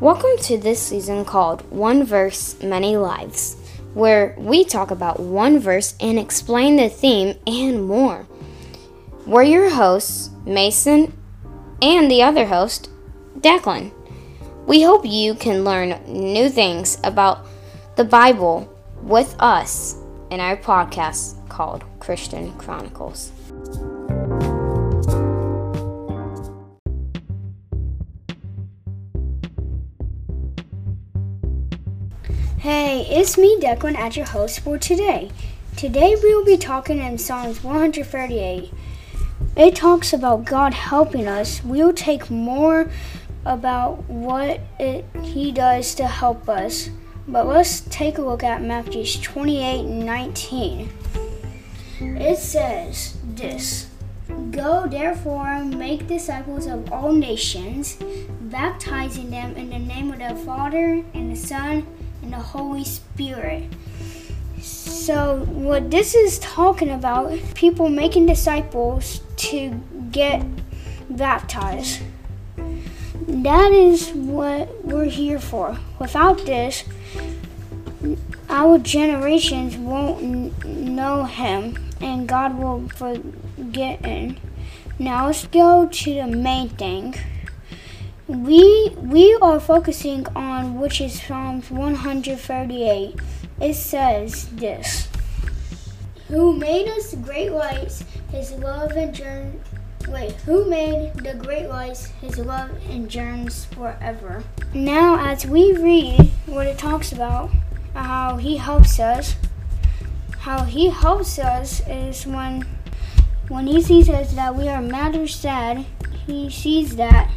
Welcome to this season called One Verse, Many Lives, where we talk about one verse and explain the theme and more. We're your hosts, Mason, and the other host, Declan. We hope you can learn new things about the Bible with us in our podcast called Christian Chronicles. Hey, it's me, Declan, as your host for today. Today we will be talking in Psalms 138. It talks about God helping us. We'll take more about what it, He does to help us. But let's take a look at Matthew 28 19. It says this Go therefore, make disciples of all nations, baptizing them in the name of the Father, and the Son, and the Holy Spirit. So, what this is talking about, people making disciples to get baptized. That is what we're here for. Without this, our generations won't know Him and God will forget Him. Now, let's go to the main thing we we are focusing on which is Psalms 138. It says this: Who made us great lights? His love endures. Wait, who made the great lights? His love endures forever. Now, as we read what it talks about, how He helps us, how He helps us is when when He sees us that we are mad or sad. He sees that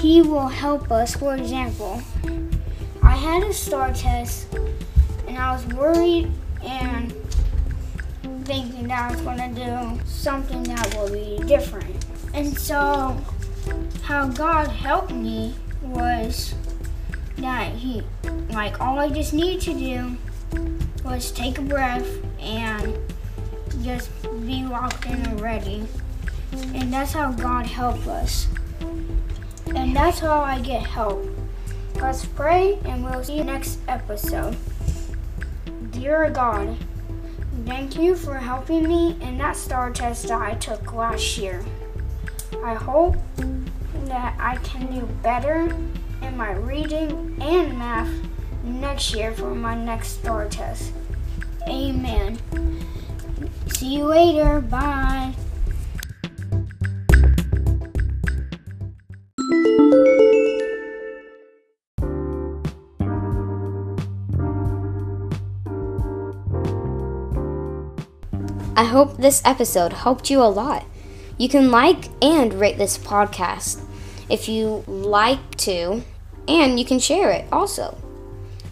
he will help us. For example, I had a star test and I was worried and thinking that I was going to do something that will be different. And so, how God helped me was that He, like, all I just needed to do was take a breath and just be locked in and ready. And that's how God helped us. And that's how I get help. Let's pray and we'll see you next episode. Dear God, thank you for helping me in that star test that I took last year. I hope that I can do better in my reading and math next year for my next star test. Amen. See you later. Bye. I hope this episode helped you a lot. You can like and rate this podcast if you like to, and you can share it also.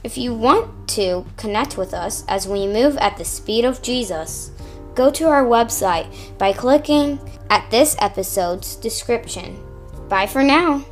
If you want to connect with us as we move at the speed of Jesus, go to our website by clicking at this episode's description. Bye for now.